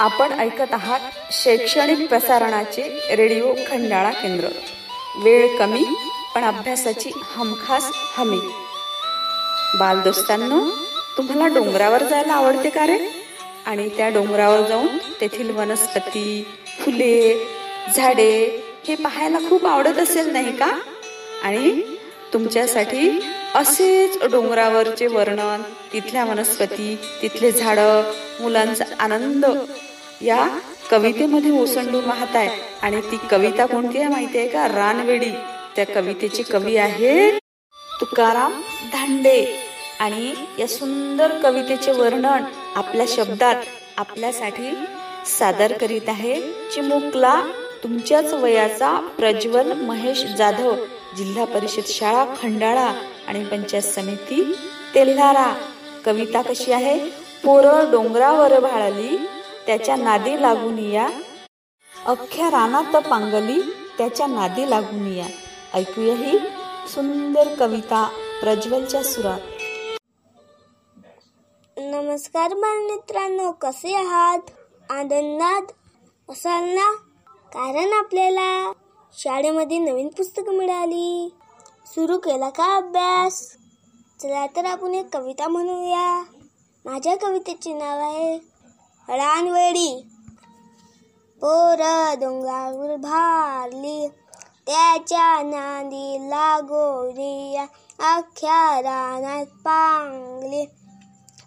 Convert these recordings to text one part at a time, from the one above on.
आपण ऐकत आहात शैक्षणिक प्रसारणाचे रेडिओ खंडाळा केंद्र. वेळ कमी पण अभ्यासाची हमखास हमी. बालदोस्तांनो तुम्हाला डोंगरावर जायला आवडते का रे? आणि त्या डोंगरावर जाऊन तेथील वनस्पती फुले झाडे हे पाहायला खूप आवडत असेल नाही का? आणि तुमच्यासाठी असेच डोंगरावरचे वर्णन तिथल्या वनस्पती तिथले झाडं मुलांचा आनंद या कवितेमध्ये ओसंडून वाहत आहे आणि ती कविता कोणती आहे माहिती आहे का? रानवेडी. त्या कवितेची कवी आहे तुकाराम धांडे. आणि या सुंदर कवितेचे वर्णन आपल्या शब्दात आपल्यासाठी सादर करीत आहे चिमुकला तुमच्याच वयाचा प्रज्वल महेश जाधव. जिल्हा परिषद शाळा खंडाळा आणि पंचायत समिती तेल्हारा. कविता कशी आहे? पोरं डोंगरावर भाळाली त्याच्या नादी लागून या. अख्ख्या रानात पांगली त्याच्या नादी लागून या. ऐकूया ही सुंदर कविता प्रज्वलच्या सुरात. नमस्कार बालमित्रांनो कसे आहात? आनंदात असाल ना कारण आपल्याला शाळेमध्ये नवीन पुस्तकं मिळाली. सुरू केला का अभ्यास? चला तर आपण एक कविता म्हणूया. माझ्या कवितेचे नाव आहे रानवेळी पोर डोंगरावर भारली. त्याच्या नांदी गोरिया अख्ख्या रानात पांगली.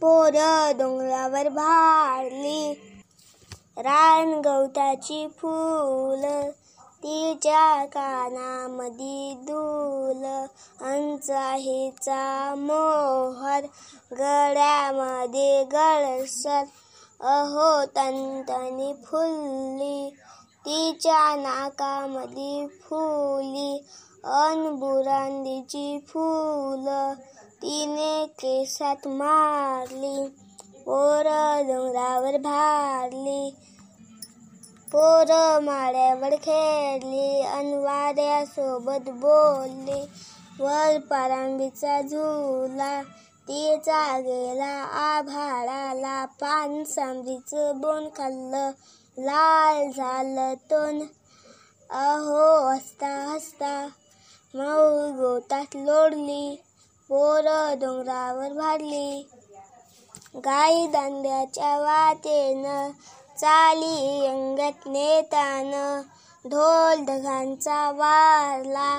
पोर डोंगरावर भारली. रान गवताची फूल तिच्या कानामध्ये दूल अंचाहीचा मोहर गळ्यामध्ये गळसर अहो तंतनी फुलली. तिच्या नाकामध्ये फुली. अनबुरांदीची फुल. तिने केसात मारली. पोर डोंगरावर भारली. पोर माळ्यावर खेळली. अनवाऱ्यासोबत बोलली. वर परांबीचा झुला. ती जागेला आभाळाला पान सांबरीचं बोन खाल्लं लाल झालं तोन अहो हसता हसता मऊ गोतात लोडली पोर डोंगरावर भाडली. गाई दांड्याच्या वाटेनं चाली अंगत नेतान ढोल ढगांचा वारला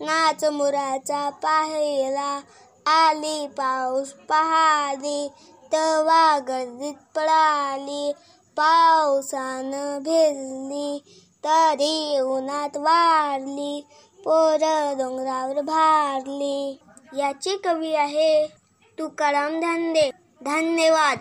नाच मुराचा पाहिला आली पाऊस पहाडी तवा गर्दीत पळाली पावसानं भिजली तरी उन्हात वाढली पोर डोंगरावर भारली. याची कवी आहे तुकाराम धांदे धन्यवाद.